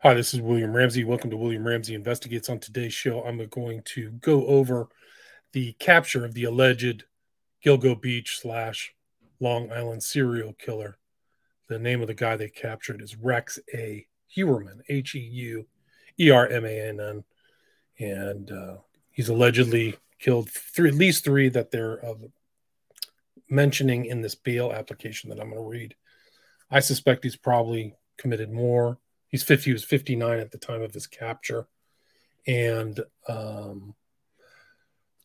Hi, this is William Ramsey. Welcome to William Ramsey Investigates. On today's show, I'm going to go over the capture of the alleged Gilgo Beach slash Long Island serial killer. The name of the guy they captured is Rex A. Heuermann, H E U E R M A N N. And uh, he's allegedly killed three, at least three that they're mentioning in this bail application that I'm going to read. I suspect he's probably committed more he's 50 he was 59 at the time of his capture. And um,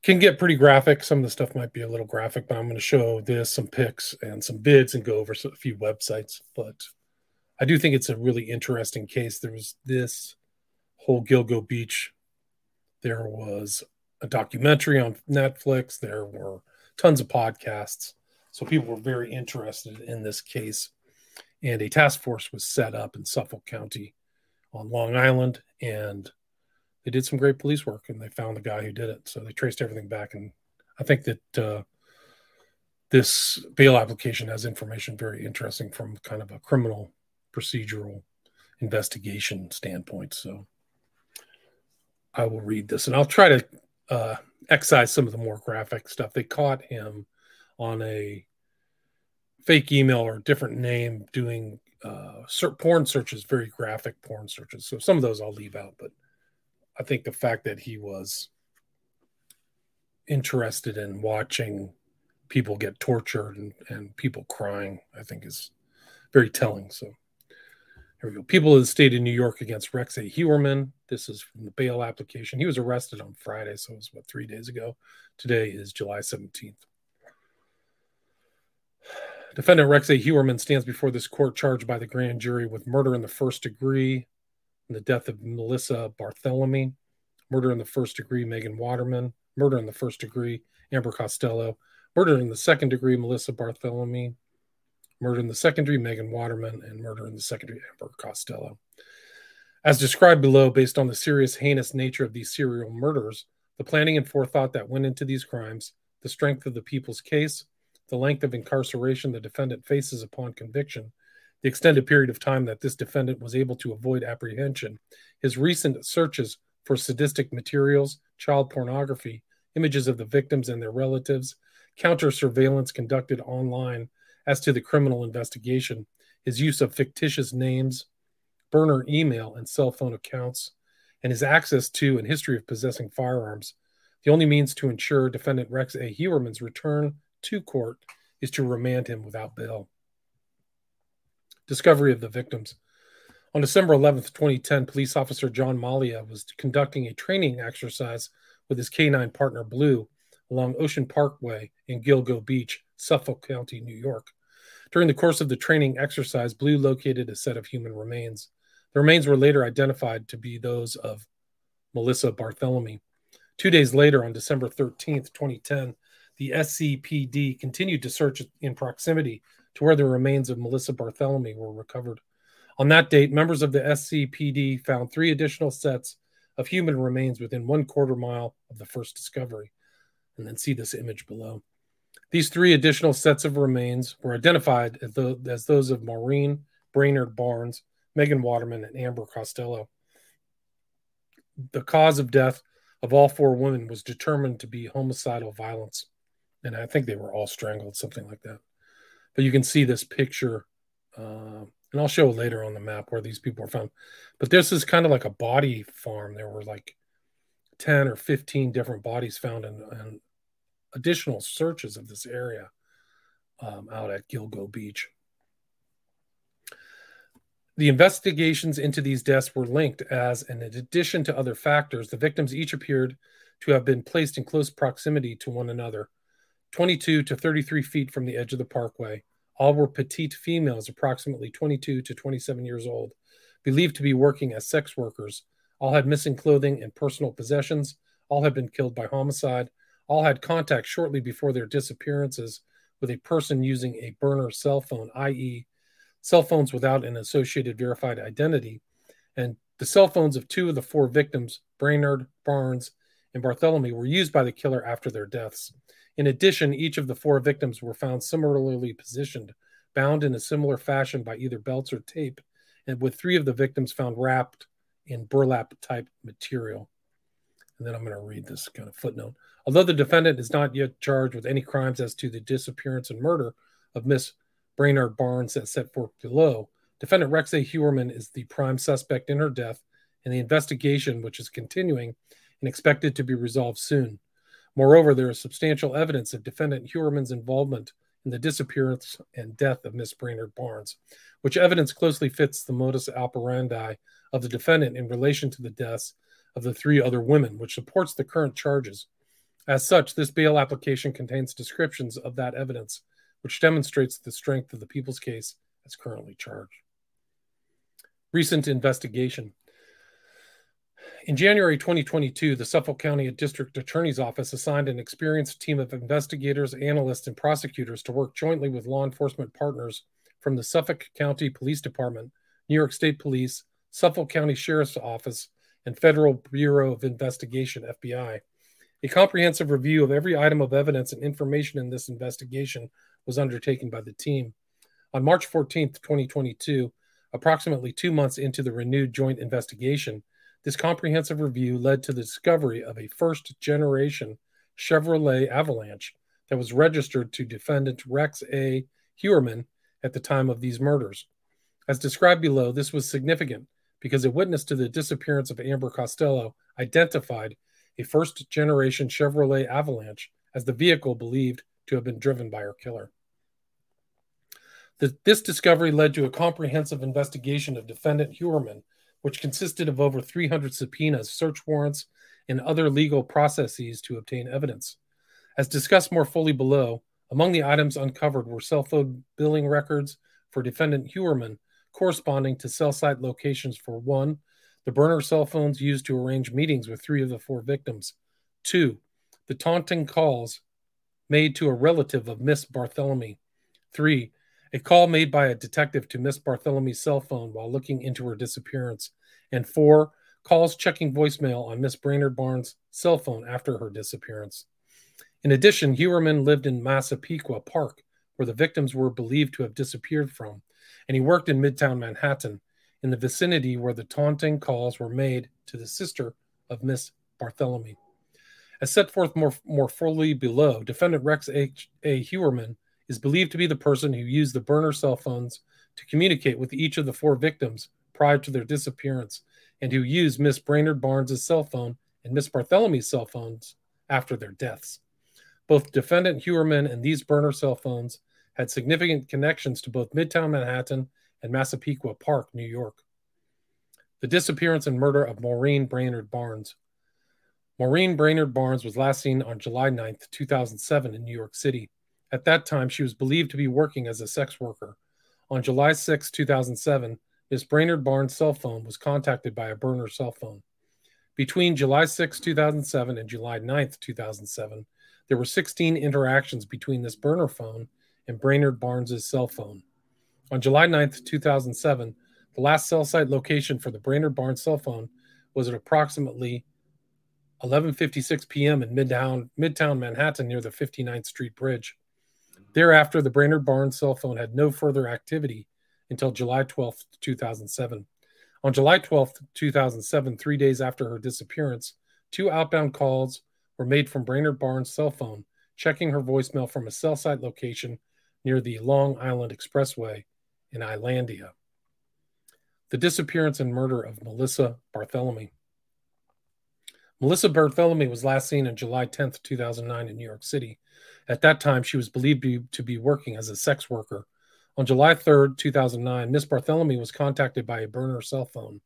can get pretty graphic. Some of the stuff might be a little graphic but i'm going to show this some pics and some bids and go over a few websites. But i do think it's a really interesting case. There was this whole gilgo beach. There was a documentary on netflix. There were tons of podcasts. So people were very interested in this case and a task force was set up in Suffolk County on Long Island, and they did some great police work, and they found the guy who did it. So they traced everything back, and I think that uh, this bail application has information very interesting from kind of a criminal procedural investigation standpoint. So I will read this, and I'll try to uh, excise some of the more graphic stuff. They caught him on a fake email or different name doing uh, porn searches, very graphic porn searches. So some of those I'll leave out, but I think the fact that he was interested in watching people get tortured and, and people crying, I think is very telling. So here we go. People of the state of New York against Rex A. Heuermann. This is from the bail application. He was arrested on Friday, so it was what three days ago. Today is July 17th. Defendant Rex A. Heuermann stands before this court charged by the grand jury with murder in the first degree and the death of Melissa Barthelemy, murder in the first degree Megan Waterman, murder in the first degree Amber Costello, murder in the second degree Melissa Barthelemy, murder in the second degree Megan Waterman, and murder in the second degree Amber Costello. As described below, based on the serious, heinous nature of these serial murders, the planning and forethought that went into these crimes, the strength of the people's case, the length of incarceration the defendant faces upon conviction, the extended period of time that this defendant was able to avoid apprehension, his recent searches for sadistic materials, child pornography, images of the victims and their relatives, counter surveillance conducted online as to the criminal investigation, his use of fictitious names, burner email and cell phone accounts, and his access to and history of possessing firearms. The only means to ensure defendant Rex A. Heuermann's return to court is to remand him without bail. Discovery of the victims. On December 11th, 2010, police officer John Malia was conducting a training exercise with his K9 partner Blue along Ocean Parkway in Gilgo Beach, Suffolk County, New York. During the course of the training exercise, Blue located a set of human remains. The remains were later identified to be those of Melissa Barthelemy. Two days later, on December 13th, 2010, the SCPD continued to search in proximity to where the remains of Melissa Bartholomew were recovered. On that date, members of the SCPD found three additional sets of human remains within one quarter mile of the first discovery. And then see this image below. These three additional sets of remains were identified as, the, as those of Maureen Brainard Barnes, Megan Waterman, and Amber Costello. The cause of death of all four women was determined to be homicidal violence and I think they were all strangled, something like that. But you can see this picture, uh, and I'll show later on the map where these people were found. But this is kind of like a body farm. There were like 10 or 15 different bodies found in, in additional searches of this area um, out at Gilgo Beach. The investigations into these deaths were linked as, in addition to other factors, the victims each appeared to have been placed in close proximity to one another 22 to 33 feet from the edge of the parkway. All were petite females, approximately 22 to 27 years old, believed to be working as sex workers. All had missing clothing and personal possessions. All had been killed by homicide. All had contact shortly before their disappearances with a person using a burner cell phone, i.e., cell phones without an associated verified identity. And the cell phones of two of the four victims, Brainard, Barnes, and Barthelemy, were used by the killer after their deaths. In addition, each of the four victims were found similarly positioned, bound in a similar fashion by either belts or tape, and with three of the victims found wrapped in burlap type material. And then I'm going to read this kind of footnote. Although the defendant is not yet charged with any crimes as to the disappearance and murder of Miss Brainard Barnes as set forth below, defendant Rex A. Heuermann is the prime suspect in her death and the investigation, which is continuing and expected to be resolved soon. Moreover, there is substantial evidence of defendant Heuermann's involvement in the disappearance and death of Miss Brainard Barnes, which evidence closely fits the modus operandi of the defendant in relation to the deaths of the three other women, which supports the current charges. As such, this bail application contains descriptions of that evidence, which demonstrates the strength of the people's case as currently charged. Recent investigation. In January 2022, the Suffolk County District Attorney's Office assigned an experienced team of investigators, analysts, and prosecutors to work jointly with law enforcement partners from the Suffolk County Police Department, New York State Police, Suffolk County Sheriff's Office, and Federal Bureau of Investigation, FBI. A comprehensive review of every item of evidence and information in this investigation was undertaken by the team. On March 14, 2022, approximately two months into the renewed joint investigation, this comprehensive review led to the discovery of a first generation Chevrolet Avalanche that was registered to defendant Rex A. Heuermann at the time of these murders. As described below, this was significant because a witness to the disappearance of Amber Costello identified a first generation Chevrolet Avalanche as the vehicle believed to have been driven by her killer. The, this discovery led to a comprehensive investigation of defendant Heuermann which consisted of over 300 subpoenas, search warrants, and other legal processes to obtain evidence. As discussed more fully below, among the items uncovered were cell phone billing records for defendant Heuermann corresponding to cell site locations for one, the burner cell phones used to arrange meetings with three of the four victims, two, the taunting calls made to a relative of Miss Bartholomew, three, a call made by a detective to Miss Bartholomew's cell phone while looking into her disappearance, and four, calls checking voicemail on Miss Brainard Barnes' cell phone after her disappearance. In addition, Heuermann lived in Massapequa Park, where the victims were believed to have disappeared from, and he worked in Midtown Manhattan, in the vicinity where the taunting calls were made to the sister of Miss Bartholomew. As set forth more, more fully below, defendant Rex H. A. Heuermann is believed to be the person who used the burner cell phones to communicate with each of the four victims prior to their disappearance and who used Miss Brainard Barnes' cell phone and Miss Bartholomew's cell phones after their deaths. Both defendant Heuermann and these burner cell phones had significant connections to both Midtown Manhattan and Massapequa Park, New York. The disappearance and murder of Maureen Brainard Barnes. Maureen Brainard Barnes was last seen on July 9, 2007, in New York City. At that time, she was believed to be working as a sex worker. On July 6, 2007, Ms. Brainard Barnes' cell phone was contacted by a burner cell phone. Between July 6, 2007 and July 9, 2007, there were 16 interactions between this burner phone and Brainard Barnes' cell phone. On July 9, 2007, the last cell site location for the Brainard Barnes cell phone was at approximately 11:56 p.m. in Midtown, Midtown Manhattan near the 59th Street Bridge. Thereafter, the Brainard Barnes cell phone had no further activity until July 12, 2007. On July 12, 2007, three days after her disappearance, two outbound calls were made from Brainard Barnes' cell phone, checking her voicemail from a cell site location near the Long Island Expressway in Islandia. The disappearance and murder of Melissa Bartholomew. Melissa Bartholomew was last seen on July 10, 2009, in New York City. At that time, she was believed to be working as a sex worker. On July 3rd, 2009, Miss Bartholomew was contacted by a burner cell phone.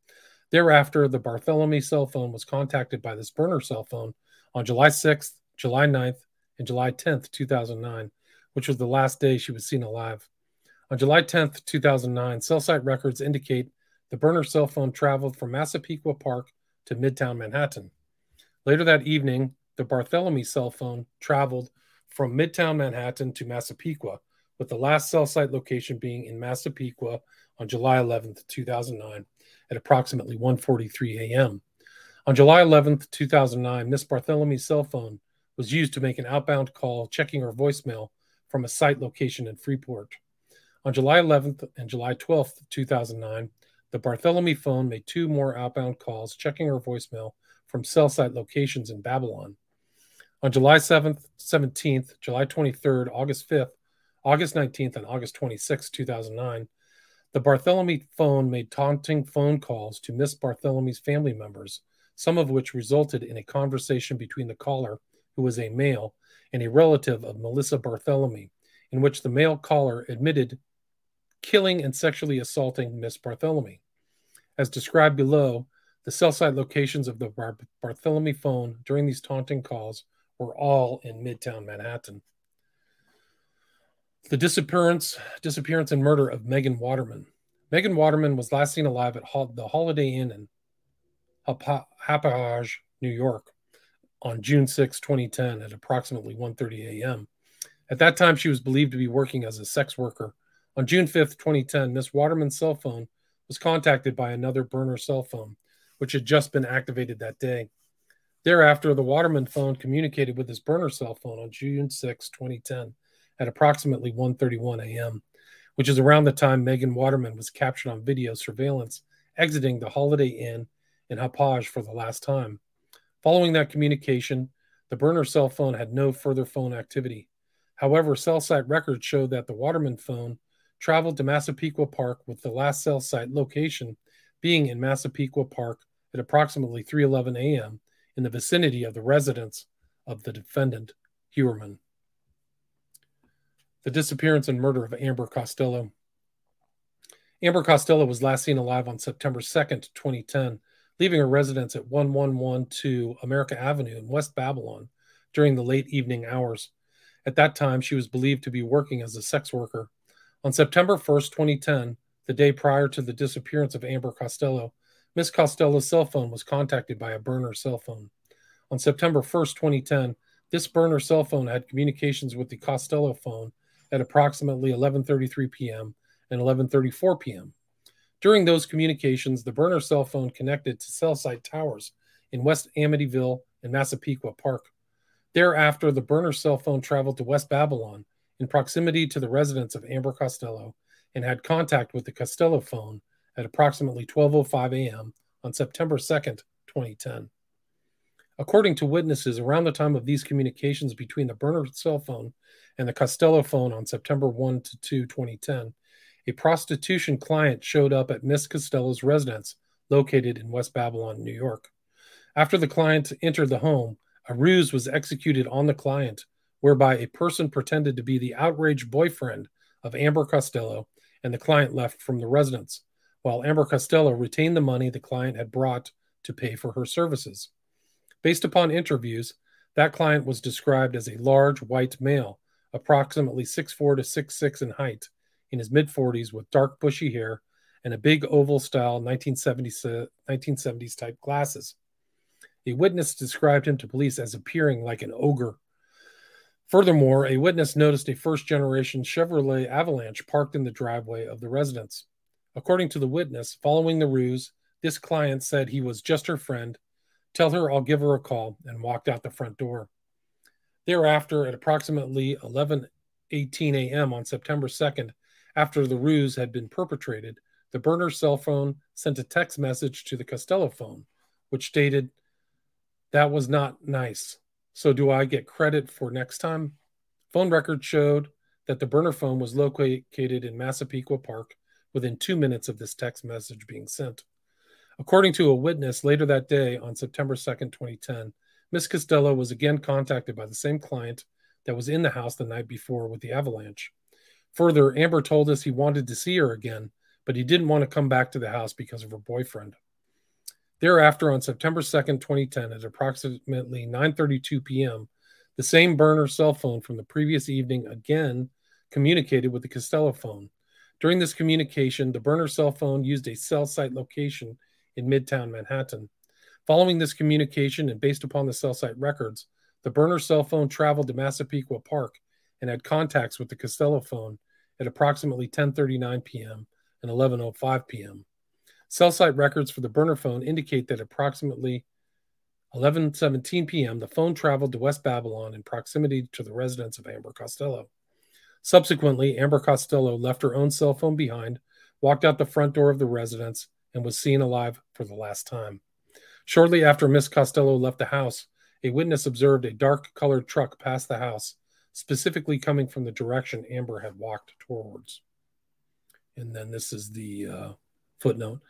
Thereafter, the Bartholomew cell phone was contacted by this burner cell phone on July 6th, July 9th, and July 10th, 2009, which was the last day she was seen alive. On July 10th, 2009, cell site records indicate the burner cell phone traveled from Massapequa Park to Midtown Manhattan. Later that evening, the Bartholomew cell phone traveled from Midtown Manhattan to Massapequa, with the last cell site location being in Massapequa on July 11, 2009, at approximately 1:43 a.m. On July 11, 2009, Miss Bartholomew's cell phone was used to make an outbound call checking her voicemail from a site location in Freeport. On July 11th and July 12th, 2009, the Bartholomew phone made two more outbound calls, checking her voicemail from cell site locations in Babylon. On July 7th, 17th, July 23rd, August 5th, August 19th, and August 26th, 2009, the Bartholomew phone made taunting phone calls to Miss Bartholomew's family members, some of which resulted in a conversation between the caller, who was a male, and a relative of Melissa Bartholomew, in which the male caller admitted killing and sexually assaulting Miss Bartholomew. As described below, the cell site locations of the Bar- Bartholomew phone during these taunting calls were all in Midtown Manhattan. The disappearance, disappearance and murder of Megan Waterman. Megan Waterman was last seen alive at the Holiday Inn in Hauppauge, New York, on June 6, 2010, at approximately 1:30 a.m. At that time, she was believed to be working as a sex worker. On June 5th, 2010, Miss Waterman's cell phone was contacted by another burner cell phone, which had just been activated that day. Thereafter, the Waterman phone communicated with his burner cell phone on June 6, 2010, at approximately 1:31 a.m., which is around the time Megan Waterman was captured on video surveillance exiting the Holiday Inn in Hauppauge for the last time. Following that communication, the burner cell phone had no further phone activity. However, cell site records show that the Waterman phone traveled to Massapequa Park with the last cell site location being in Massapequa Park at approximately 3:11 a.m. in the vicinity of the residence of the defendant, Heuermann. The disappearance and murder of Amber Costello. Amber Costello was last seen alive on September 2nd, 2010, leaving her residence at 1112 America Avenue in West Babylon during the late evening hours. At that time, she was believed to be working as a sex worker. On September 1st, 2010, the day prior to the disappearance of Amber Costello, Miss Costello's cell phone was contacted by a burner cell phone. On September 1st, 2010, this burner cell phone had communications with the Costello phone at approximately 11:33 p.m. and 11:34 p.m. During those communications, the burner cell phone connected to cell site towers in West Amityville and Massapequa Park. Thereafter, the burner cell phone traveled to West Babylon in proximity to the residence of Amber Costello and had contact with the Costello phone at approximately 12:05 a.m. on September 2nd, 2010. According to witnesses, around the time of these communications between the burner cell phone and the Costello phone on September 1 to 2, 2010, a prostitution client showed up at Miss Costello's residence located in West Babylon, New York. After the client entered the home, a ruse was executed on the client whereby a person pretended to be the outraged boyfriend of Amber Costello and the client left from the residence, while Amber Costello retained the money the client had brought to pay for her services. Based upon interviews, that client was described as a large white male, approximately 6'4 to 6'6 in height, in his mid 40s with dark bushy hair and a big oval style 1970s, 1970s uh, type glasses. A witness described him to police as appearing like an ogre. Furthermore, a witness noticed a first generation Chevrolet Avalanche parked in the driveway of the residence. According to the witness, following the ruse, this client said he was just her friend. Tell her I'll give her a call and walked out the front door. Thereafter, at approximately 11:18 a.m. on September 2nd, after the ruse had been perpetrated, the burner cell phone sent a text message to the Costello phone, which stated, That was not nice. So do I get credit for next time? Phone records showed that the burner phone was located in Massapequa Park within two minutes of this text message being sent. According to a witness later that day on September 2nd, 2010, Miss Costello was again contacted by the same client that was in the house the night before with the avalanche. Further, Amber told us he wanted to see her again, but he didn't want to come back to the house because of her boyfriend. Thereafter, on September 2nd, 2010, at approximately 9:32 p.m., the same burner cell phone from the previous evening again communicated with the Costello phone. During this communication, the burner cell phone used a cell site location in Midtown Manhattan. Following this communication and based upon the cell site records, the burner cell phone traveled to Massapequa Park and had contacts with the Costello phone at approximately 10:39 p.m. and 11:05 p.m. Cell site records for the burner phone indicate that approximately 11:17 p.m. the phone traveled to West Babylon in proximity to the residence of Amber Costello. Subsequently, Amber Costello left her own cell phone behind, walked out the front door of the residence, and was seen alive for the last time. Shortly after Miss Costello left the house, a witness observed a dark colored truck pass the house, specifically coming from the direction Amber had walked towards. And then this is the uh, footnote.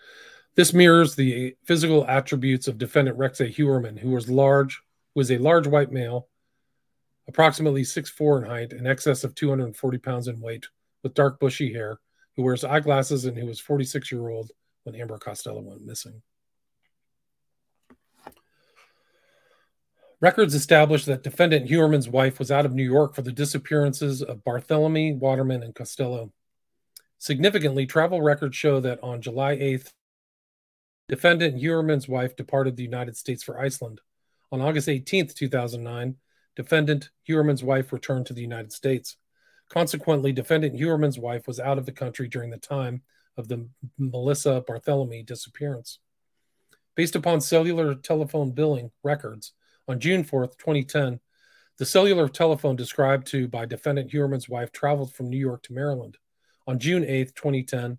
This mirrors the physical attributes of defendant Rex A. Heuermann, who was large, was a large white male, approximately 6'4 in height, in excess of 240 pounds in weight, with dark bushy hair, who wears eyeglasses and who was 46 year old when Amber Costello went missing. Records established that defendant Heuermann's wife was out of New York for the disappearances of Barthélemy, Waterman, and Costello. Significantly, travel records show that on July 8th, defendant Heuermann's wife departed the United States for Iceland. On August 18th, 2009, defendant Heuermann's wife returned to the United States. Consequently, defendant Heuermann's wife was out of the country during the time of the Melissa Barthélemy disappearance. Based upon cellular telephone billing records, on June 4th, 2010, the cellular telephone described to by defendant Heuermann's wife traveled from New York to Maryland. On June 8th, 2010,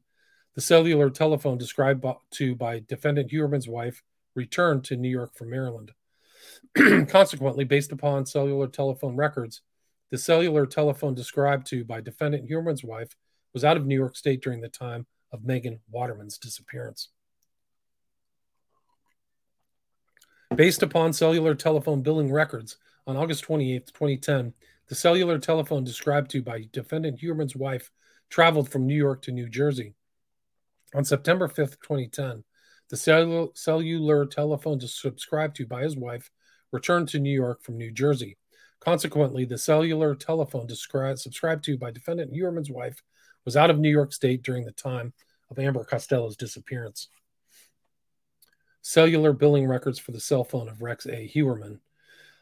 the cellular telephone described to by defendant Heuermann's wife returned to New York from Maryland. Consequently, based upon cellular telephone records, the cellular telephone described to by defendant Heuermann's wife was out of New York State during the time of Megan Waterman's disappearance. Based upon cellular telephone billing records on August 28, 2010, the cellular telephone described to by defendant Heuermann's wife traveled from New York to New Jersey. On September 5, 2010, the cellular, cellular telephone subscribed to by his wife returned to New York from New Jersey. Consequently, the cellular telephone described, subscribed to by defendant Heuermann's wife was out of New York State during the time of Amber Costello's disappearance. Cellular billing records for the cell phone of Rex A. Heuermann.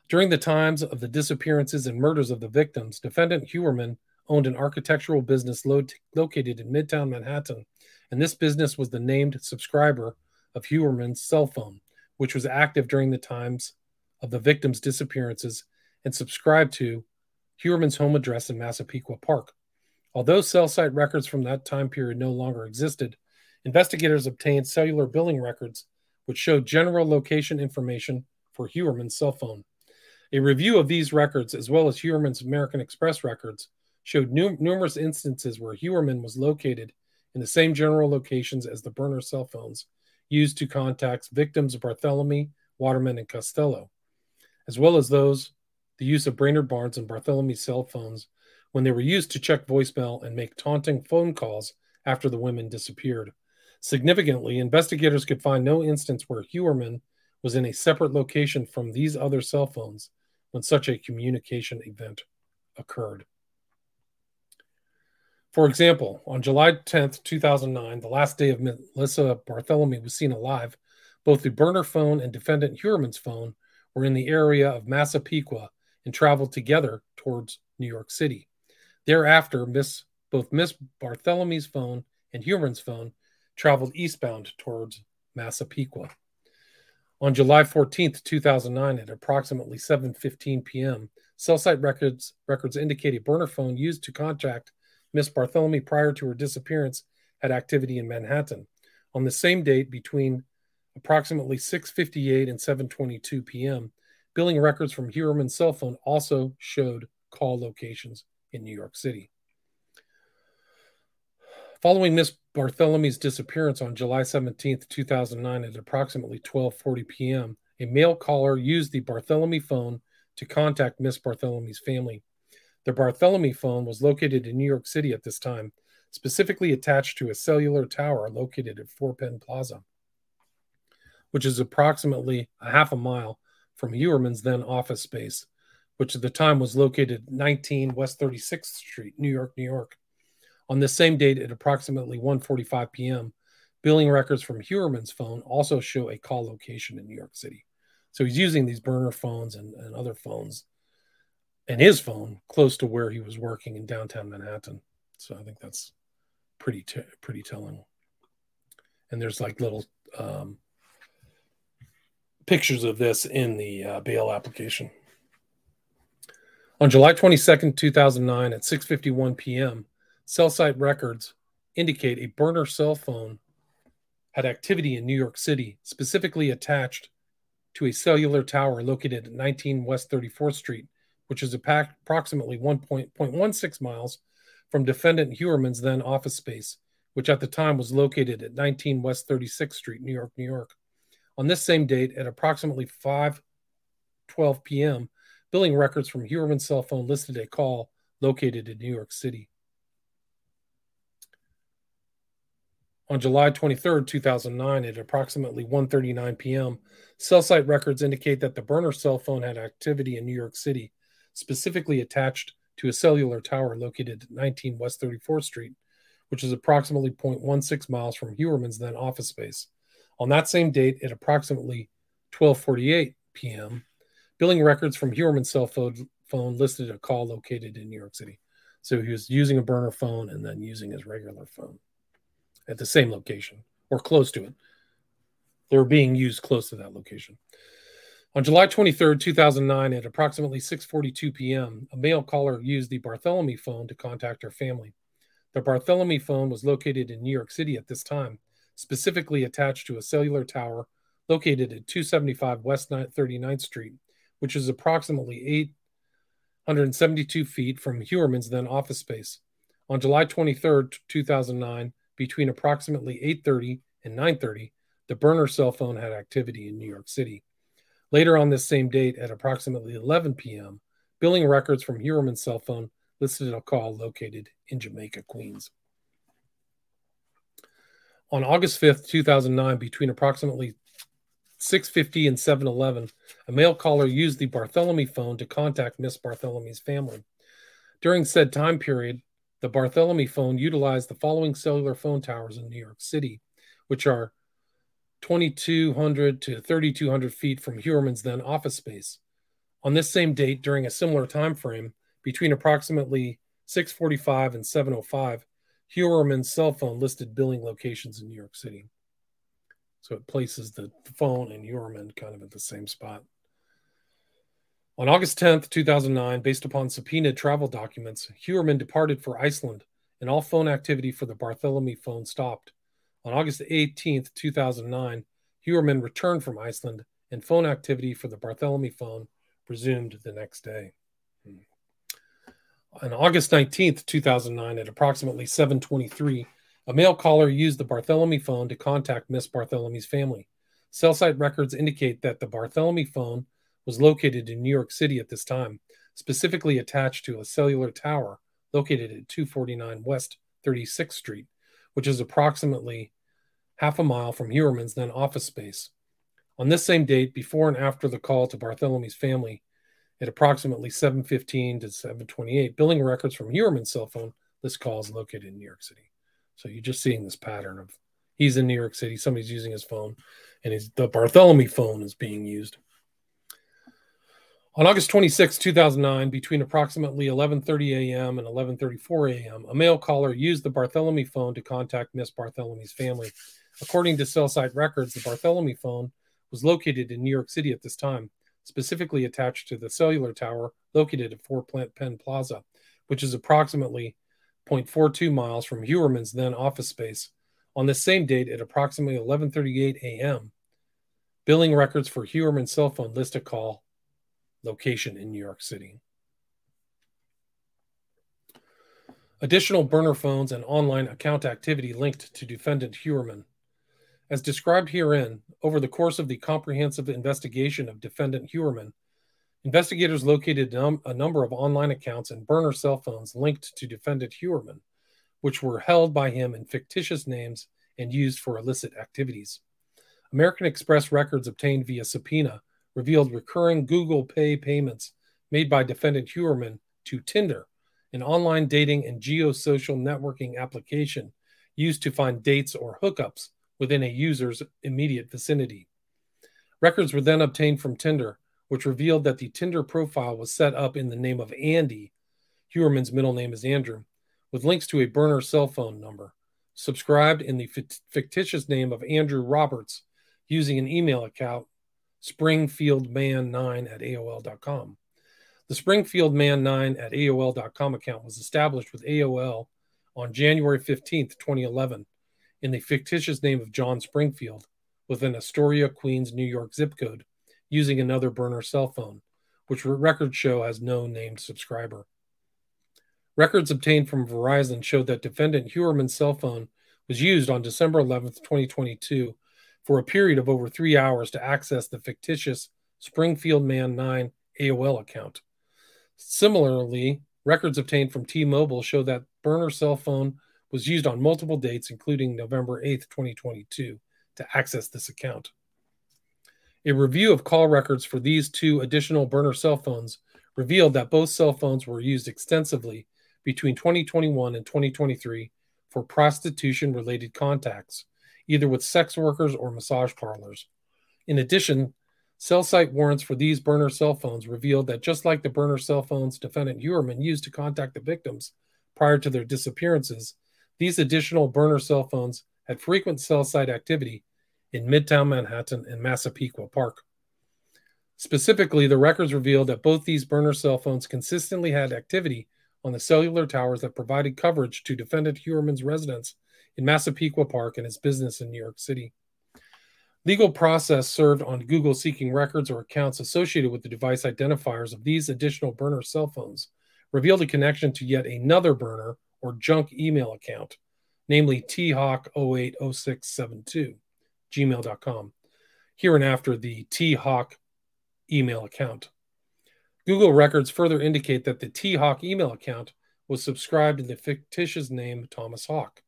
During the times of the disappearances and murders of the victims, defendant Heuermann owned an architectural business lo- located in Midtown Manhattan, and this business was the named subscriber of Heuermann's cell phone, which was active during the times of the victims' disappearances and subscribed to Heuermann's home address in Massapequa Park. Although cell site records from that time period no longer existed, investigators obtained cellular billing records which showed general location information for Heuermann's cell phone. A review of these records, as well as Heuermann's American Express records, showed nu- numerous instances where Heuermann was located in the same general locations as the burner cell phones used to contact victims of Barthélemy, Waterman, and Costello, as well as those the use of Brainard Barnes and Barthélemy's cell phones when they were used to check voicemail and make taunting phone calls after the women disappeared. Significantly, investigators could find no instance where Heuermann was in a separate location from these other cell phones when such a communication event occurred. For example, on July 10th, 2009, the last day of Melissa Barthélemy was seen alive, both the burner phone and defendant Heuermann's phone were in the area of Massapequa and traveled together towards New York City. Thereafter, Miss, both Miss Barthélemy's phone and Heuermann's phone traveled eastbound towards Massapequa. On July 14th, 2009, at approximately 7:15 p.m., cell site records records indicate a burner phone used to contact Miss Barthélemy prior to her disappearance had activity in Manhattan. On the same date, between approximately 6:58 and 7:22 p.m., billing records from Heuermann's cell phone also showed call locations in New York City. Following Miss Barthélemy's disappearance on July 17, 2009, at approximately 12:40 p.m., a male caller used the Barthélemy phone to contact Miss Barthélemy's family. The Barthélemy phone was located in New York City at this time, specifically attached to a cellular tower located at Four Penn Plaza, which is approximately a half a mile from Heuermann's then office space, which at the time was located 19 West 36th Street, New York, New York. On this same date at approximately 1:45 p.m., billing records from Heuermann's phone also show a call location in New York City. So he's using these burner phones and, and other phones and his phone close to where he was working in downtown Manhattan. So I think that's pretty t- pretty telling. And there's like little um, pictures of this in the uh, bail application. On July 22nd, 2009, at 6:51 p.m., cell site records indicate a burner cell phone had activity in New York City, specifically attached to a cellular tower located at 19 West 34th Street, which is approximately 1.16 miles from defendant Heuermann's then office space, which at the time was located at 19 West 36th Street, New York, New York. On this same date, at approximately 5:12 p.m., billing records from Heuermann's cell phone listed a call located in New York City. On July 23, 2009, at approximately 1:39 p.m., cell site records indicate that the burner cell phone had activity in New York City, specifically attached to a cellular tower located at 19 West 34th Street, which is approximately 0.16 miles from Heuermann's then office space. On that same date, at approximately 12:48 p.m., billing records from Heuermann's cell phone, phone listed a call located in New York City. So he was using a burner phone and then using his regular phone at the same location or close to it. They were being used close to that location. On July 23, 2009, at approximately 6:42 p.m., a male caller used the Bartholomew phone to contact her family. The Bartholomew phone was located in New York City at this time, specifically attached to a cellular tower located at 275 West 39th Street, which is approximately 872 feet from Heuermann's then office space. On July 23, 2009, between approximately 8:30 and 9:30, the burner cell phone had activity in New York City. Later on this same date, at approximately 11 p.m., billing records from Heuermann's cell phone listed a call located in Jamaica, Queens. On August 5th, 2009, between approximately 650 and 711, a male caller used the Bartholomew phone to contact Miss Bartholomew's family. During said time period, the Bartholomew phone utilized the following cellular phone towers in New York City, which are 2,200 to 3,200 feet from Heuermann's then office space. On this same date, during a similar time frame, between approximately 6:45 and 7:05, Heuermann's cell phone listed billing locations in New York City. So it places the phone and Heuermann kind of at the same spot. On August 10th, 2009, based upon subpoenaed travel documents, Heuermann departed for Iceland and all phone activity for the Bartholomew phone stopped. On August 18th, 2009, Heuermann returned from Iceland and phone activity for the Bartholomew phone resumed the next day. On August 19th, 2009, at approximately 723, a male caller used the Bartholomew phone to contact Miss Bartholomew's family. Cell site records indicate that the Bartholomew phone was located in New York City at this time, specifically attached to a cellular tower located at 249 West 36th Street, which is approximately half a mile from Heuermann's then office space. On this same date, before and after the call to Bartholomew's family, at approximately 7:15 to 7:28, billing records from Heuermann's cell phone this call is located in New York City. So you're just seeing this pattern of he's in New York City, somebody's using his phone, and his the Bartholomew phone is being used. On August 26, 2009, between approximately 11:30 a.m. and 11:34 a.m., a male caller used the Bartholomew phone to contact Miss Bartholomew's family. According to cell site records, the Bartholomew phone was located in New York City at this time, specifically attached to the cellular tower located at Four Plant Penn Plaza, which is approximately 0.42 miles from Heuermann's then office space. On the same date, at approximately 11:38 a.m., billing records for Heuermann's cell phone list a call location in New York City. Additional burner phones and online account activity linked to defendant Heuermann. As described herein, over the course of the comprehensive investigation of defendant Heuermann, investigators located num- a number of online accounts and burner cell phones linked to defendant Heuermann, which were held by him in fictitious names and used for illicit activities. American Express records obtained via subpoena revealed recurring Google Pay payments made by defendant Heuermann to Tinder, an online dating and geosocial networking application used to find dates or hookups within a user's immediate vicinity. Records were then obtained from Tinder, which revealed that the Tinder profile was set up in the name of Andy. Heuermann's middle name is Andrew, with links to a burner cell phone number, subscribed in the fictitious name of Andrew Roberts using an email account springfieldman9 at AOL.com. The springfieldman9 at AOL.com account was established with AOL on January 15th, 2011, in the fictitious name of John Springfield with an Astoria, Queens, New York zip code using another burner cell phone, which records show has no named subscriber. Records obtained from Verizon showed that defendant Heuermann's cell phone was used on December 11, 2022, for a period of over three hours to access the fictitious Springfield Man 9 AOL account. Similarly, records obtained from T Mobile show that burner cell phone was used on multiple dates, including November 8, 2022, to access this account. A review of call records for these two additional burner cell phones revealed that both cell phones were used extensively between 2021 and 2023 for prostitution related contacts, either with sex workers or massage parlors. In addition, cell site warrants for these burner cell phones revealed that just like the burner cell phones defendant Heuermann used to contact the victims prior to their disappearances, these additional burner cell phones had frequent cell site activity in Midtown Manhattan and Massapequa Park. Specifically, the records revealed that both these burner cell phones consistently had activity on the cellular towers that provided coverage to defendant Heuermann's residence in Massapequa Park and his business in New York City. Legal process served on Google seeking records or accounts associated with the device identifiers of these additional burner cell phones revealed a connection to yet another burner or junk email account, namely thawk080672 gmail.com, here and after the T Hawk email account. Google records further indicate that the T Hawk email account was subscribed in the fictitious name Thomas Hawk.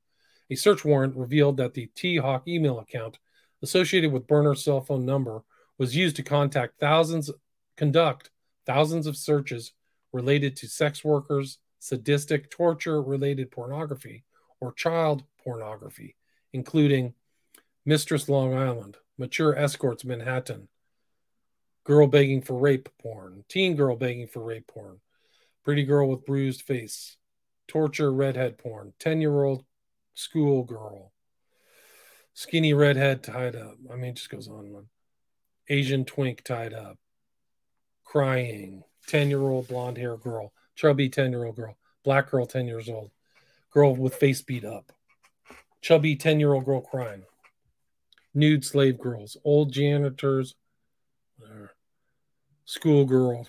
A search warrant revealed that the T Hawk email account associated with Burner's cell phone number was used to contact thousands, conduct thousands of searches related to sex workers, sadistic torture related pornography, or child pornography, including Mistress Long Island, Mature Escorts Manhattan, Girl Begging for Rape Porn, Teen Girl Begging for Rape Porn, Pretty Girl with Bruised Face, Torture Redhead Porn, 10 year old school girl, Skinny Redhead Tied Up. I mean, it just goes on and on. Asian Twink Tied Up, Crying, 10 year old blonde hair girl, chubby 10 year old girl, black girl 10 years old, girl with face beat up, chubby 10 year old girl crying nude slave girls, old janitors, schoolgirl.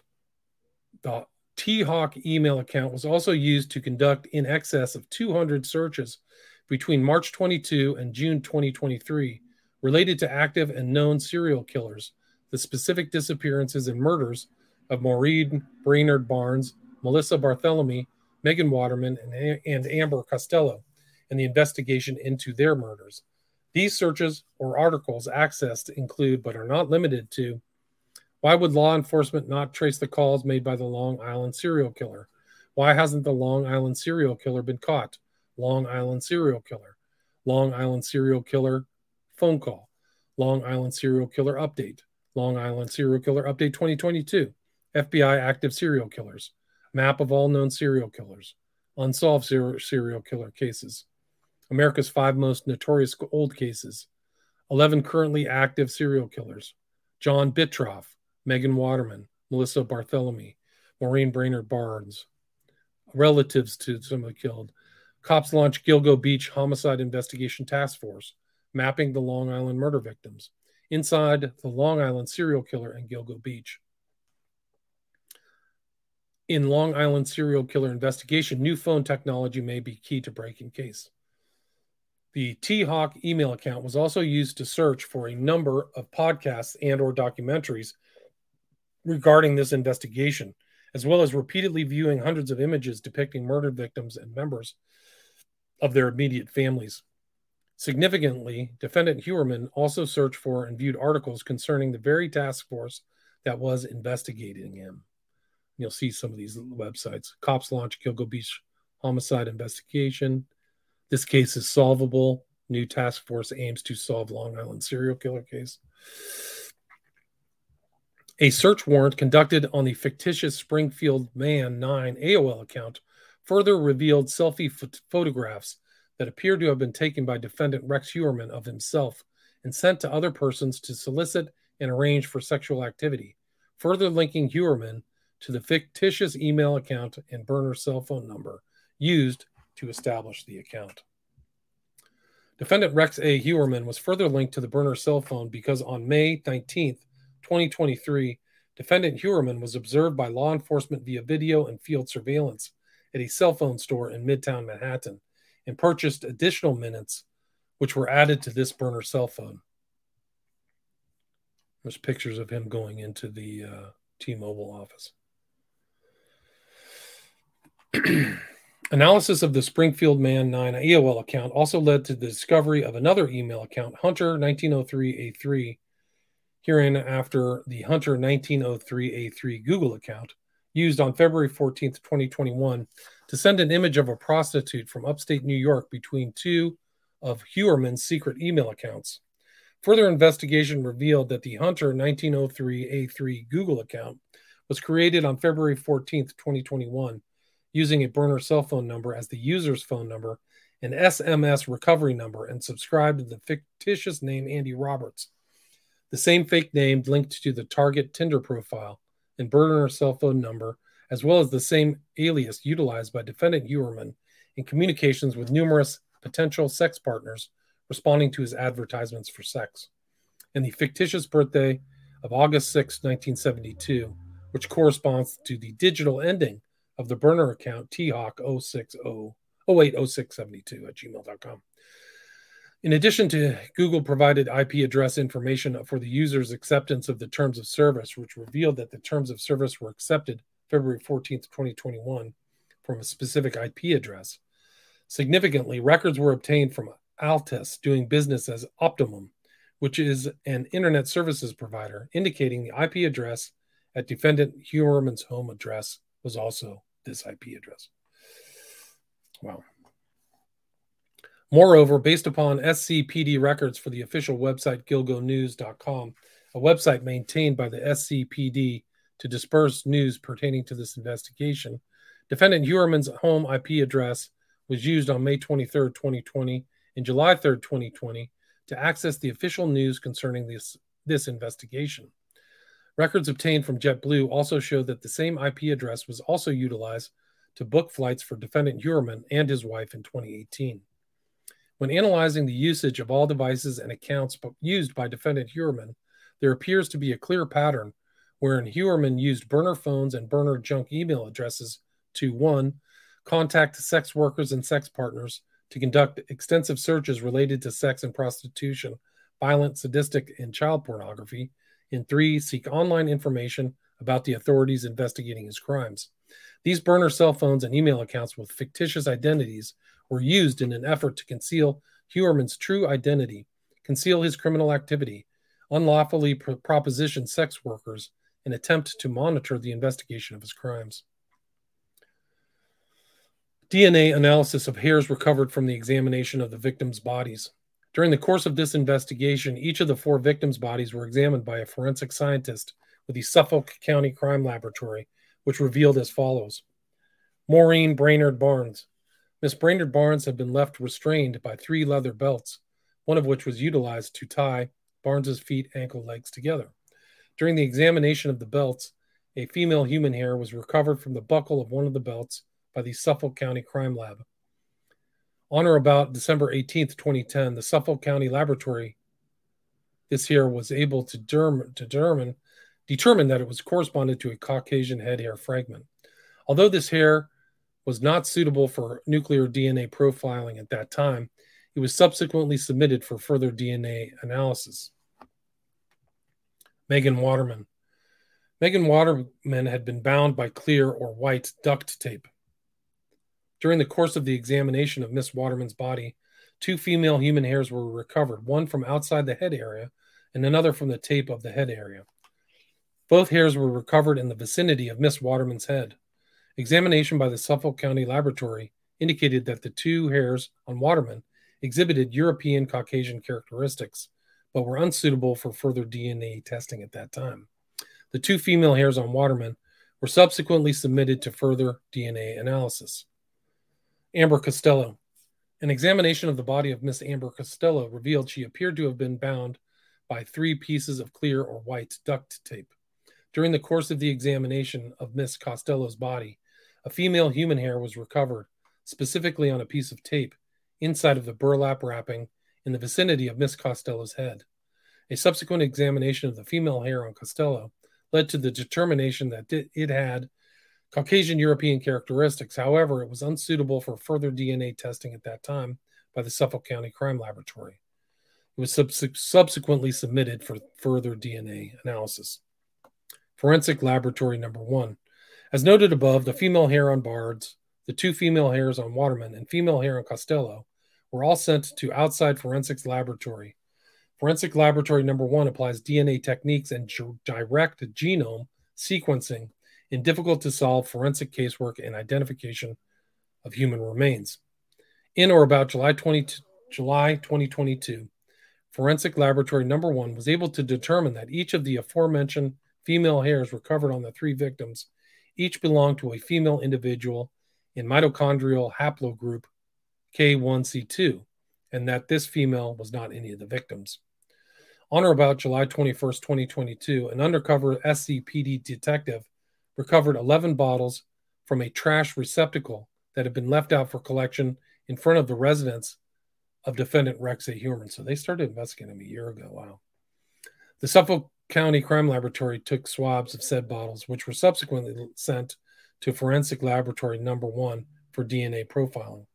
The T Hawk email account was also used to conduct in excess of 200 searches between March 22 and June 2023 related to active and known serial killers, the specific disappearances and murders of Maureen Brainard Barnes, Melissa Barthelemy, Megan Waterman, and, and Amber Costello, and the investigation into their murders. These searches or articles accessed include, but are not limited to, why would law enforcement not trace the calls made by the Long Island serial killer? Why hasn't the Long Island serial killer been caught? Long Island serial killer. Long Island serial killer phone call. Long Island serial killer update. Long Island serial killer update 2022. FBI active serial killers. Map of all known serial killers. Unsolved serial killer cases. America's five most notorious old cases, 11 currently active serial killers, John Bittrolff, Megan Waterman, Melissa Barthelemy, Maureen Brainard Barnes, relatives to some of the killed. Cops launch Gilgo Beach Homicide Investigation Task Force, mapping the Long Island murder victims inside the Long Island serial killer in Gilgo Beach. In Long Island serial killer investigation, new phone technology may be key to breaking case. The T-Hawk email account was also used to search for a number of podcasts and or documentaries regarding this investigation, as well as repeatedly viewing hundreds of images depicting murdered victims and members of their immediate families. Significantly, defendant Heuermann also searched for and viewed articles concerning the very task force that was investigating him. You'll see some of these websites. Cops launch Gilgo Beach homicide investigation, this case is solvable. New task force aims to solve Long Island serial killer case. A search warrant conducted on the fictitious Springfield Man 9 AOL account further revealed selfie photographs that appeared to have been taken by defendant Rex Heuermann of himself and sent to other persons to solicit and arrange for sexual activity, further linking Heuermann to the fictitious email account and burner cell phone number used to establish the account. Defendant Rex A. Heuermann was further linked to the burner cell phone because on May 19, 2023, defendant Heuermann was observed by law enforcement via video and field surveillance at a cell phone store in Midtown Manhattan and purchased additional minutes, which were added to this burner cell phone. There's pictures of him going into the uh, T Mobile office. Analysis of the Springfield Man 9 AOL account also led to the discovery of another email account, Hunter1903A3, herein after the Hunter1903A3 Google account, used on February 14, 2021, to send an image of a prostitute from upstate New York between two of Heuermann's secret email accounts. Further investigation revealed that the Hunter 1903A3 Google account was created on February 14, 2021 using a burner cell phone number as the user's phone number, an SMS recovery number, and subscribed to the fictitious name Andy Roberts. The same fake name linked to the target Tinder profile and burner cell phone number, as well as the same alias utilized by defendant Heuermann in communications with numerous potential sex partners responding to his advertisements for sex. And the fictitious birthday of August 6, 1972, which corresponds to the digital ending of the burner account thawk060 080672 at gmail.com. In addition to Google provided IP address information for the user's acceptance of the terms of service, which revealed that the terms of service were accepted February 14th, 2021, from a specific IP address. Significantly, records were obtained from Altice doing business as Optimum, which is an internet services provider, indicating the IP address at defendant Heuermann's home address was also this IP address. Wow. Moreover, based upon SCPD records for the official website gilgonews.com, a website maintained by the SCPD to disperse news pertaining to this investigation, defendant Heuermann's home IP address was used on May 23, 2020 and July 3, 2020 to access the official news concerning this, this investigation. Records obtained from JetBlue also show that the same IP address was also utilized to book flights for defendant Heuermann and his wife in 2018. When analyzing the usage of all devices and accounts used by defendant Heuermann, there appears to be a clear pattern wherein Heuermann used burner phones and burner junk email addresses to one, contact sex workers and sex partners to conduct extensive searches related to sex and prostitution, violent, sadistic, and child pornography, and three, seek online information about the authorities investigating his crimes. These burner cell phones and email accounts with fictitious identities were used in an effort to conceal Heuermann's true identity, conceal his criminal activity, unlawfully proposition sex workers, and attempt to monitor the investigation of his crimes. DNA analysis of hairs recovered from the examination of the victims' bodies. During the course of this investigation, each of the four victims' bodies were examined by a forensic scientist with the Suffolk County Crime Laboratory, which revealed as follows Maureen Brainard Barnes. Miss Brainard Barnes had been left restrained by three leather belts, one of which was utilized to tie Barnes's feet, ankle, legs together. During the examination of the belts, a female human hair was recovered from the buckle of one of the belts by the Suffolk County Crime Lab. On or about December 18th, 2010, the Suffolk County Laboratory this year was able to determine, determine that it was corresponded to a Caucasian head hair fragment. Although this hair was not suitable for nuclear DNA profiling at that time, it was subsequently submitted for further DNA analysis. Megan Waterman. Megan Waterman had been bound by clear or white duct tape. During the course of the examination of Miss Waterman's body, two female human hairs were recovered, one from outside the head area and another from the tape of the head area. Both hairs were recovered in the vicinity of Miss Waterman's head. Examination by the Suffolk County Laboratory indicated that the two hairs on Waterman exhibited European Caucasian characteristics, but were unsuitable for further DNA testing at that time. The two female hairs on Waterman were subsequently submitted to further DNA analysis. Amber Costello. An examination of the body of Miss Amber Costello revealed she appeared to have been bound by three pieces of clear or white duct tape. During the course of the examination of Miss Costello's body, a female human hair was recovered, specifically on a piece of tape inside of the burlap wrapping in the vicinity of Miss Costello's head. A subsequent examination of the female hair on Costello led to the determination that it had Caucasian European characteristics. However, it was unsuitable for further DNA testing at that time by the Suffolk County Crime Laboratory. It was sub- subsequently submitted for further DNA analysis. Forensic Laboratory Number One. As noted above, the female hair on Barnes, the two female hairs on Waterman, and female hair on Costello were all sent to outside forensics laboratory. Forensic Laboratory Number One applies DNA techniques and direct genome sequencing in difficult to solve forensic casework and identification of human remains. In or about July 20, July 2022, Forensic Laboratory Number One was able to determine that each of the aforementioned female hairs recovered on the three victims each belonged to a female individual in mitochondrial haplogroup K1C2, and that this female was not any of the victims. On or about July 21st, 2022, an undercover SCPD detective recovered 11 bottles from a trash receptacle that had been left out for collection in front of the residence of defendant Rex A. Heuermann. So they started investigating him a year ago. Wow. The Suffolk County Crime Laboratory took swabs of said bottles, which were subsequently sent to Forensic Laboratory Number One for DNA profiling.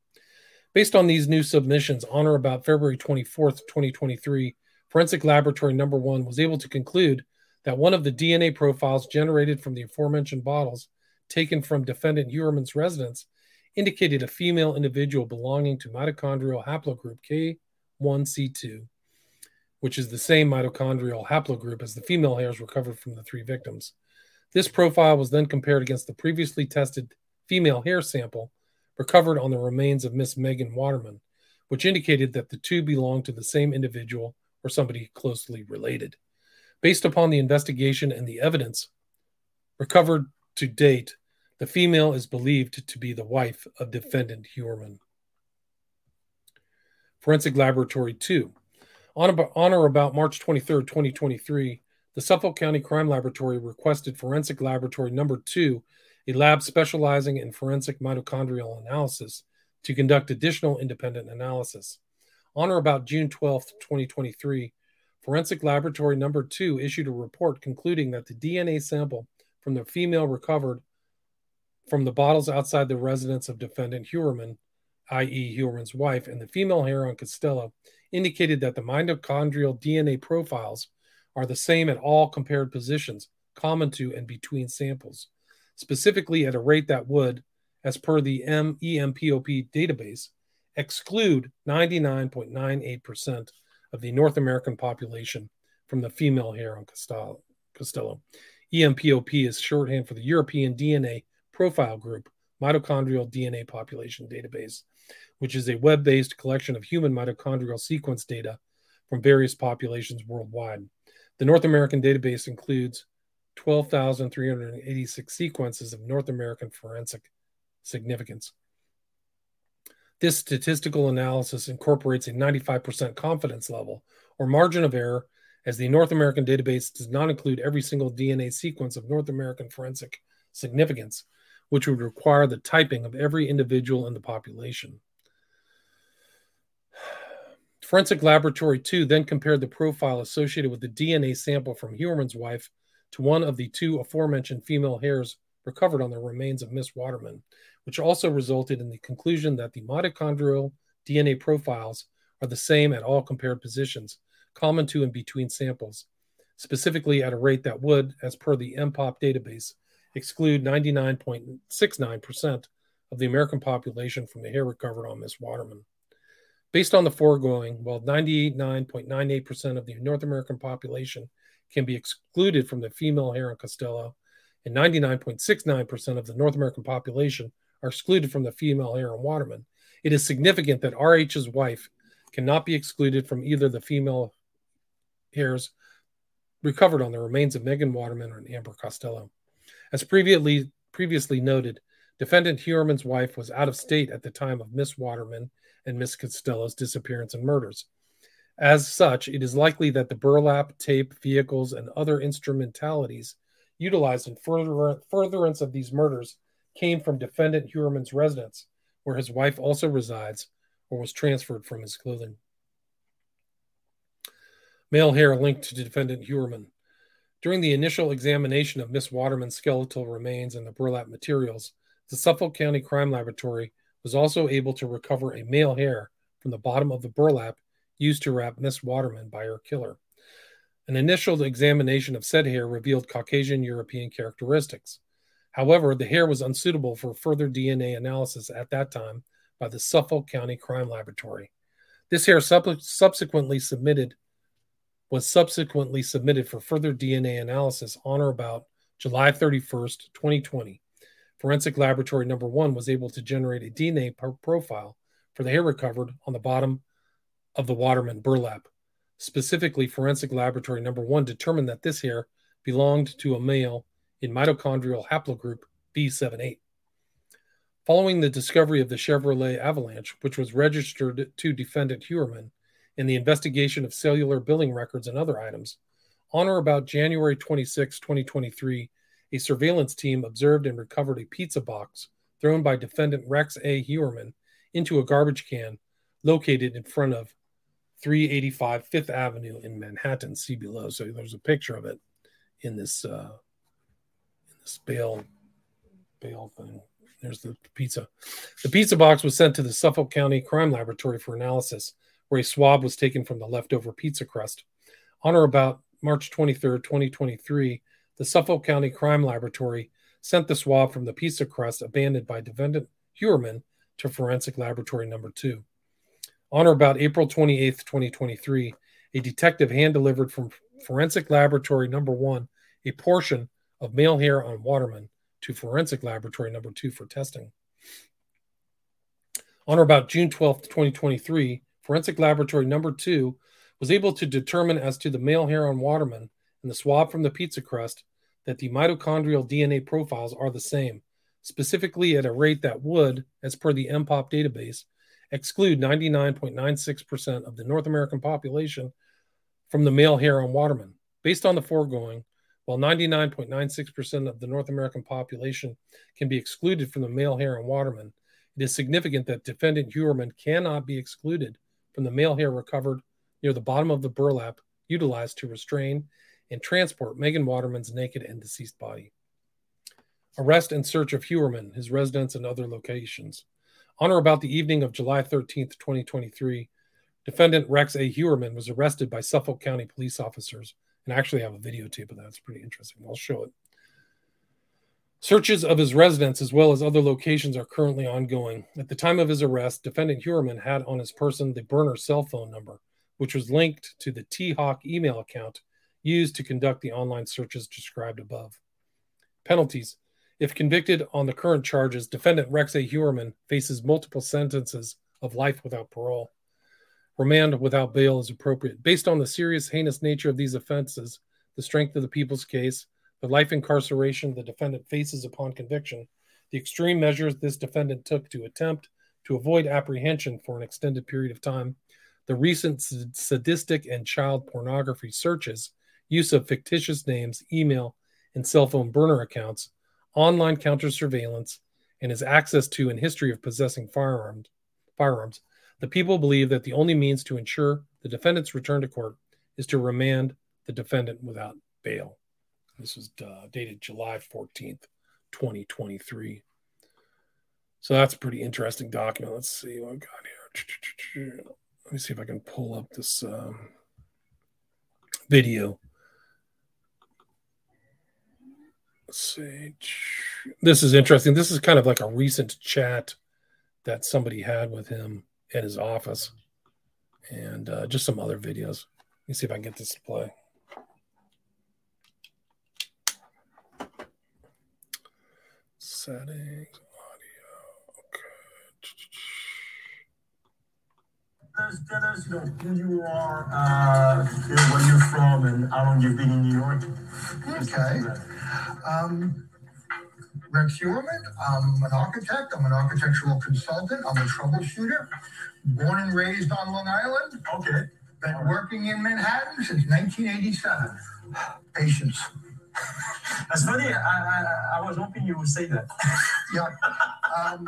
Based on these new submissions, on or about February 24th, 2023, Forensic Laboratory Number One was able to conclude that one of the DNA profiles generated from the aforementioned bottles taken from defendant Heuermann's residence indicated a female individual belonging to mitochondrial haplogroup K1C2, which is the same mitochondrial haplogroup as the female hairs recovered from the three victims. This profile was then compared against the previously tested female hair sample recovered on the remains of Miss Megan Waterman, which indicated that the two belonged to the same individual or somebody closely related. Based upon the investigation and the evidence recovered to date, the female is believed to be the wife of defendant Heuermann. Forensic Laboratory 2. On, or about March 23, 2023, the Suffolk County Crime Laboratory requested Forensic Laboratory Number 2, a lab specializing in forensic mitochondrial analysis, to conduct additional independent analysis. On or about June 12, 2023, Forensic Laboratory Number 2 issued a report concluding that the DNA sample from the female recovered from the bottles outside the residence of defendant Heuermann, i.e., Heuermann's wife, and the female hair on Costello indicated that the mitochondrial DNA profiles are the same at all compared positions, common to and between samples, specifically at a rate that would, as per the EMPOP database, exclude 99.98% of the North American population from the female hair on Costello. EMPOP is shorthand for the European DNA Profile Group Mitochondrial DNA Population Database, which is a web based collection of human mitochondrial sequence data from various populations worldwide. The North American database includes 12,386 sequences of North American forensic significance. This statistical analysis incorporates a 95% confidence level or margin of error, as the North American database does not include every single DNA sequence of North American forensic significance, which would require the typing of every individual in the population. Forensic Laboratory 2 then compared the profile associated with the DNA sample from Heuermann's wife to one of the two aforementioned female hairs recovered on the remains of Miss Waterman, which also resulted in the conclusion that the mitochondrial DNA profiles are the same at all compared positions, common to and between samples, specifically at a rate that would, as per the EMPOP database, exclude 99.69% of the American population from the hair recovered on Miss Waterman. Based on the foregoing, while 99.98% of the North American population can be excluded from the female hair on Costello, and 99.69% of the North American population are excluded from the female hair on Waterman, it is significant that RH's wife cannot be excluded from either the female hairs recovered on the remains of Megan Waterman and Amber Costello. As previously previously noted, defendant Heuermann's wife was out of state at the time of Miss Waterman and Miss Costello's disappearance and murders. As such, it is likely that the burlap, tape, vehicles, and other instrumentalities utilized in further, furtherance of these murders came from defendant Heuermann's residence, where his wife also resides or was transferred from his clothing. Male hair linked to defendant Heuermann. During the initial examination of Miss Waterman's skeletal remains and the burlap materials, the Suffolk County Crime Laboratory was also able to recover a male hair from the bottom of the burlap used to wrap Miss Waterman by her killer. An initial examination of said hair revealed Caucasian European characteristics. However, the hair was unsuitable for further DNA analysis at that time by the Suffolk County Crime Laboratory. This hair sub- subsequently submitted was subsequently submitted for further DNA analysis on or about July 31st, 2020. Forensic Laboratory number 1 was able to generate a DNA profile for the hair recovered on the bottom of the Waterman burlap. Specifically, Forensic Laboratory number 1 determined that this hair belonged to a male in mitochondrial haplogroup B78. Following the discovery of the Chevrolet Avalanche, which was registered to defendant Heuermann, in the investigation of cellular billing records and other items, on or about January 26, 2023, a surveillance team observed and recovered a pizza box thrown by defendant Rex A. Heuermann into a garbage can located in front of 385 Fifth Avenue in Manhattan. See below. So there's a picture of it in this uh, this bail bail thing. There's the pizza. The pizza box was sent to the Suffolk County Crime Laboratory for analysis, where a swab was taken from the leftover pizza crust. On or about March 23, 2023, the Suffolk County Crime Laboratory sent the swab from the pizza crust abandoned by defendant Heuermann to Forensic Laboratory Number 2. On or about April 28, 2023, a detective hand delivered from Forensic Laboratory Number 1 a portion of male hair on Waterman to Forensic Laboratory Number 2 for testing. On or about June 12, 2023, Forensic Laboratory Number 2 was able to determine as to the male hair on Waterman and the swab from the pizza crust that the mitochondrial DNA profiles are the same, specifically at a rate that would, as per the EMPOP database, exclude 99.96% of the North American population from the male hair on Waterman. Based on the foregoing, while 99.96% of the North American population can be excluded from the male hair on Waterman, it is significant that defendant Heuermann cannot be excluded from the male hair recovered near the bottom of the burlap utilized to restrain and transport Megan Waterman's naked and deceased body. Arrest and search of Heuermann, his residence, and other locations. On or about the evening of July 13th, 2023, defendant Rex A. Heuermann was arrested by Suffolk County police officers and I actually have a videotape of that. It's pretty interesting. I'll show it. Searches of his residence as well as other locations are currently ongoing. At the time of his arrest, defendant Heuermann had on his person the burner cell phone number, which was linked to the T Hawk email account used to conduct the online searches described above. Penalties. If convicted on the current charges, defendant Rex A. Heuermann faces multiple sentences of life without parole. Remand without bail is appropriate. Based on the serious, heinous nature of these offenses, the strength of the people's case, the life incarceration the defendant faces upon conviction, the extreme measures this defendant took to attempt to avoid apprehension for an extended period of time, the recent sadistic and child pornography searches, use of fictitious names, email, and cell phone burner accounts, online counter surveillance, and his access to and history of possessing firearms, firearms the people believe that the only means to ensure the defendant's return to court is to remand the defendant without bail. This was uh, dated July 14th, 2023. So that's a pretty interesting document. Let's see what I got here. Let me see if I can pull up this um, video. Let's see. This is interesting. This is kind of like a recent chat that somebody had with him at his office and uh, just some other videos. Let me see if I can get this to play. Settings, audio. Okay. Tell us, you know, who you are, uh, where you're from, and how long you've been in New York. Okay. Um, Rex Heuermann. I'm an architect. I'm an architectural consultant. I'm a troubleshooter. Born and raised on Long Island. Okay. Been working in Manhattan since 1987. Patience. That's funny. I, I, I was hoping you would say that. Yeah. Um,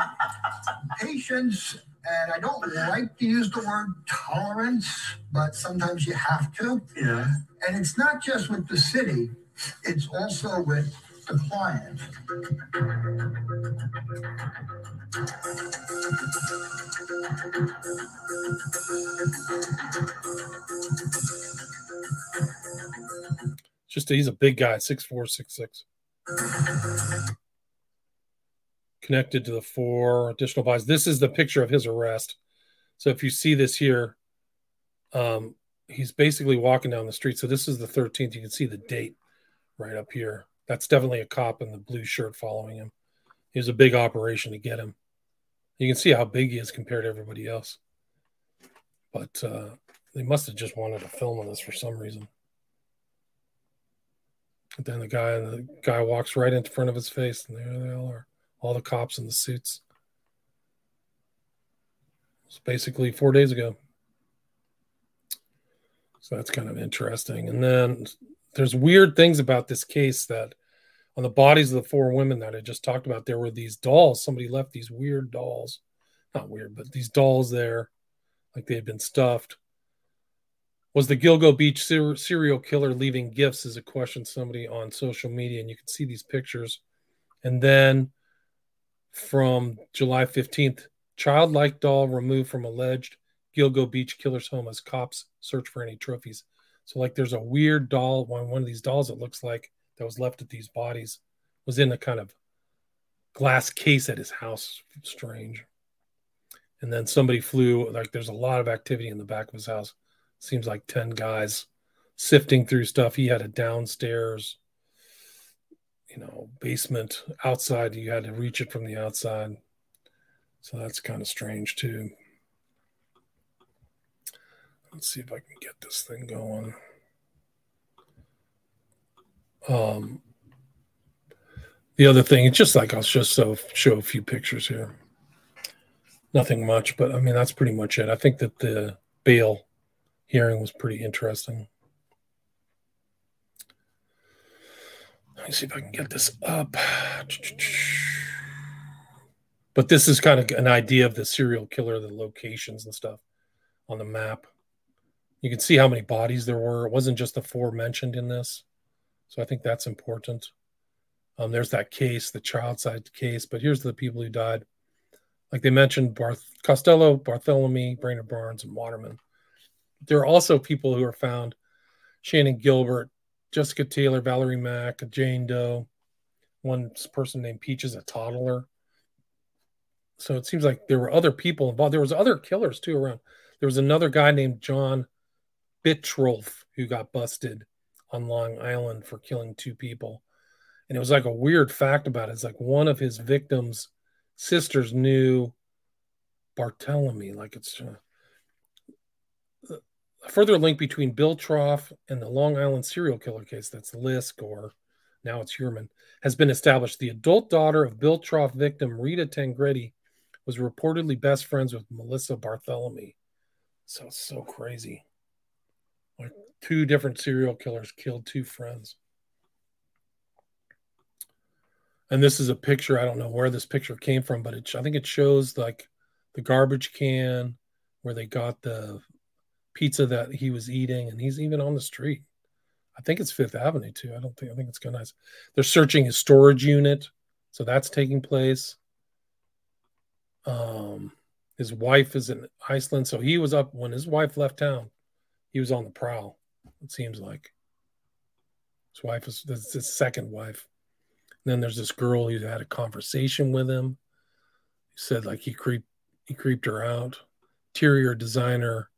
patience, and I don't like to use the word tolerance, but sometimes you have to. Yeah. And it's not just with the city, it's also with the client. Just he's a big guy, six four, six six. Connected to the four additional bodies. This is the picture of his arrest. So if you see this here, um, he's basically walking down the street. So this is the 13th. You can see the date right up here. That's definitely a cop in the blue shirt following him. It was a big operation to get him. You can see how big he is compared to everybody else. But uh, they must have just wanted to film on this for some reason. Then the guy the guy walks right in front of his face, and there they all are. All the cops in the suits. It's basically four days ago. So that's kind of interesting. And then there's weird things about this case that on the bodies of the four women that I just talked about, there were these dolls. Somebody left these weird dolls, not weird, but these dolls there, like they had been stuffed. Was the Gilgo Beach ser- serial killer leaving gifts? Is a question somebody on social media, and you can see these pictures. And then from July 15th, childlike doll removed from alleged Gilgo Beach killer's home as cops search for any trophies. So, like, there's a weird doll, one, one of these dolls, it looks like, that was left at these bodies was in a kind of glass case at his house. Strange. And then somebody flew, like, there's a lot of activity in the back of his house. Seems like 10 guys sifting through stuff. He had a downstairs, you know, basement outside. You had to reach it from the outside. So that's kind of strange, too. Let's see if I can get this thing going. Um, the other thing, it's just like I'll just so show a few pictures here. Nothing much, but I mean that's pretty much it. I think that the bail hearing was pretty interesting. Let me see if I can get this up. But this is kind of an idea of the serial killer, the locations and stuff on the map. You can see how many bodies there were. It wasn't just the four mentioned in this. So I think that's important. Um, there's that case, the child side case, but here's the people who died. Like they mentioned, Barth- Costello, Bartholomew, Brainard Barnes, and Waterman. There are also people who are found Shannan Gilbert, Jessica Taylor, Valerie Mack, Jane Doe, one person named Peaches, a toddler. So it seems like there were other people involved. There was other killers too around. There was another guy named John Bittrolff who got busted on Long Island for killing two people. And it was like a weird fact about it. It's like one of his victims' sisters knew Bartholomew. Like it's uh, a further link between Bittrolff and the Long Island serial killer case, that's Lisk, or now it's Heuermann, has been established. The adult daughter of Bittrolff victim Rita Tangredi was reportedly best friends with Melissa Bartholomew. So so crazy. Like two different serial killers killed two friends. And this is a picture. I don't know where this picture came from, but it, I think it shows like the garbage can where they got the pizza that he was eating, and he's even on the street. I think it's Fifth Avenue too. I don't think I think it's kind of nice. They're searching his storage unit, so that's taking place. Um, his wife is in Iceland, so he was up when his wife left town. He was on the prowl. It seems like his wife is his second wife. And then there's this girl who had a conversation with him. He said like he creeped he creeped her out. Interior designer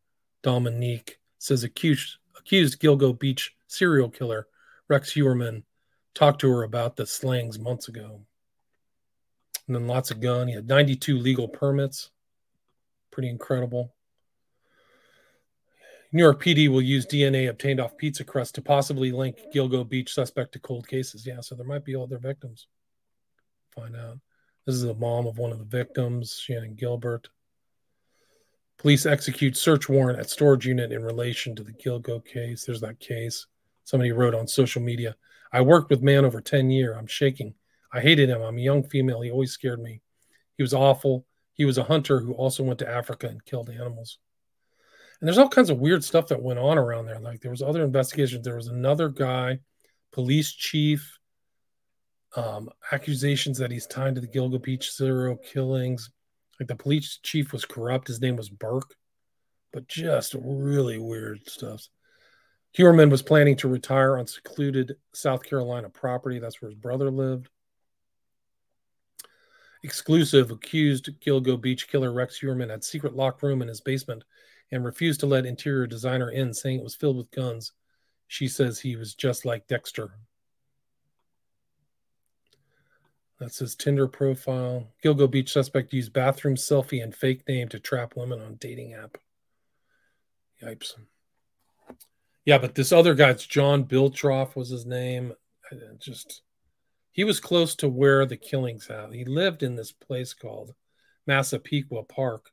Dominique says accused accused Gilgo Beach serial killer Rex Heuermann talked to her about the slangs months ago. And then lots of gun. He had 92 legal permits. Pretty incredible. New York PD will use DNA obtained off pizza crust to possibly link Gilgo Beach suspect to cold cases. Yeah, so there might be other victims. Find out. This is the mom of one of the victims, Shannan Gilbert. Police execute search warrant at storage unit in relation to the Gilgo case. There's that case. Somebody wrote on social media, I worked with man over 10 years. I'm shaking. I hated him. I'm a young female. He always scared me. He was awful. He was a hunter who also went to Africa and killed animals. And there's all kinds of weird stuff that went on around there. Like there was other investigations. There was another guy, police chief, um, accusations that he's tied to the Gilgo Beach serial killings. Like the police chief was corrupt. His name was Burke, but just really weird stuff. Heuermann was planning to retire on secluded South Carolina property. That's where his brother lived. Exclusive accused Gilgo Beach killer Rex Heuermann had secret locked room in his basement and refused to let interior designer in, saying it was filled with guns. She says he was just like Dexter. That's his Tinder profile. Gilgo Beach suspect used bathroom selfie and fake name to trap women on dating app. Yipes. Yeah, but this other guy's John Bittrolff was his name. Just he was close to where the killings happened. He lived in this place called Massapequa Park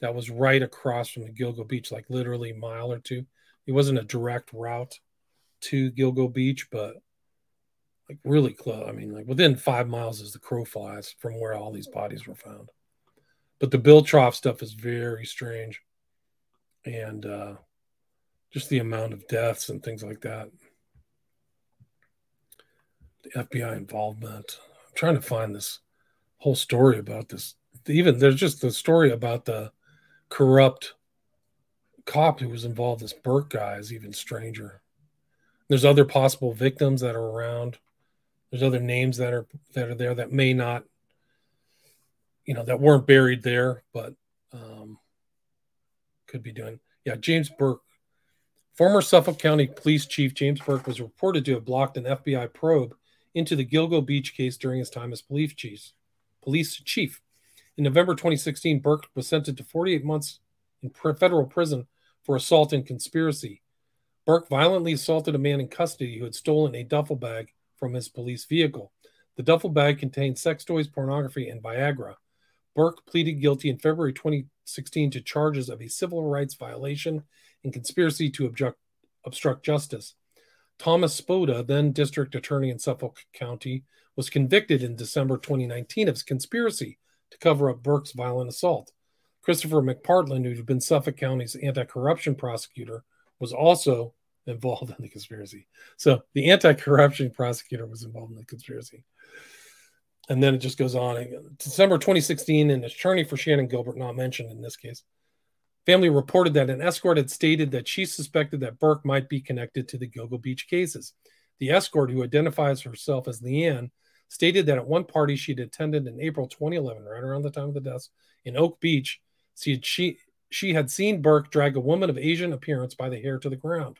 that was right across from the Gilgo Beach, like literally a mile or two. It wasn't a direct route to Gilgo Beach, but like really close. I mean, like within five miles as the crow flies from where all these bodies were found. But the Bittrolff stuff is very strange. And uh, just the amount of deaths and things like that. The FBI involvement. I'm trying to find this whole story about this. Even there's just the story about the corrupt cop who was involved. This Burke guy is even stranger. There's other possible victims that are around. There's other names that are that are there that may not, you know, that weren't buried there, but um, could be doing. Yeah, James Burke, former Suffolk County Police Chief James Burke was reported to have blocked an FBI probe into the Gilgo Beach case during his time as police chief. Police chief. In November 2016, Burke was sentenced to 48 months in federal prison for assault and conspiracy. Burke violently assaulted a man in custody who had stolen a duffel bag from his police vehicle. The duffel bag contained sex toys, pornography, and Viagra. Burke pleaded guilty in February 2016 to charges of a civil rights violation and conspiracy to obstruct, obstruct justice. Thomas Spota, then district attorney in Suffolk County, was convicted in December 2019 of conspiracy to cover up Burke's violent assault. Christopher McPartland, who had been Suffolk County's anti corruption prosecutor, was also involved in the conspiracy. So the anti corruption prosecutor was involved in the conspiracy. And then it just goes on. December 2016, an attorney for Shannan Gilbert, not mentioned in this case, family reported that an escort had stated that she suspected that Burke might be connected to the Gilgo Beach cases. The escort, who identifies herself as Leanne, stated that at one party she'd attended in April 2011, right around the time of the deaths in Oak Beach, she had, she, she had seen Burke drag a woman of Asian appearance by the hair to the ground.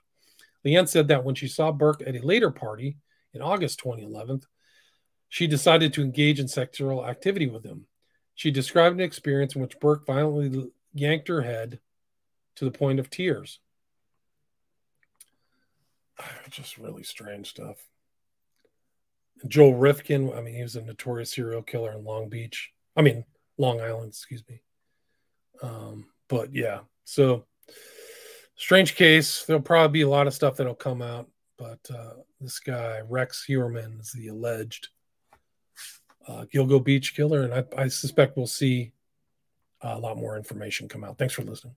Leanne said that when she saw Burke at a later party in August 2011, she decided to engage in sexual activity with him. She described an experience in which Burke violently yanked her head to the point of tears. Just really strange stuff. Joel Rifkin, I mean, he was a notorious serial killer in Long Beach. I mean, Long Island, excuse me. Um, but yeah, so strange case. There'll probably be a lot of stuff that'll come out, but uh, this guy Rex Heuermann is the alleged uh, Gilgo Beach killer, and I, I suspect we'll see a lot more information come out. Thanks for listening.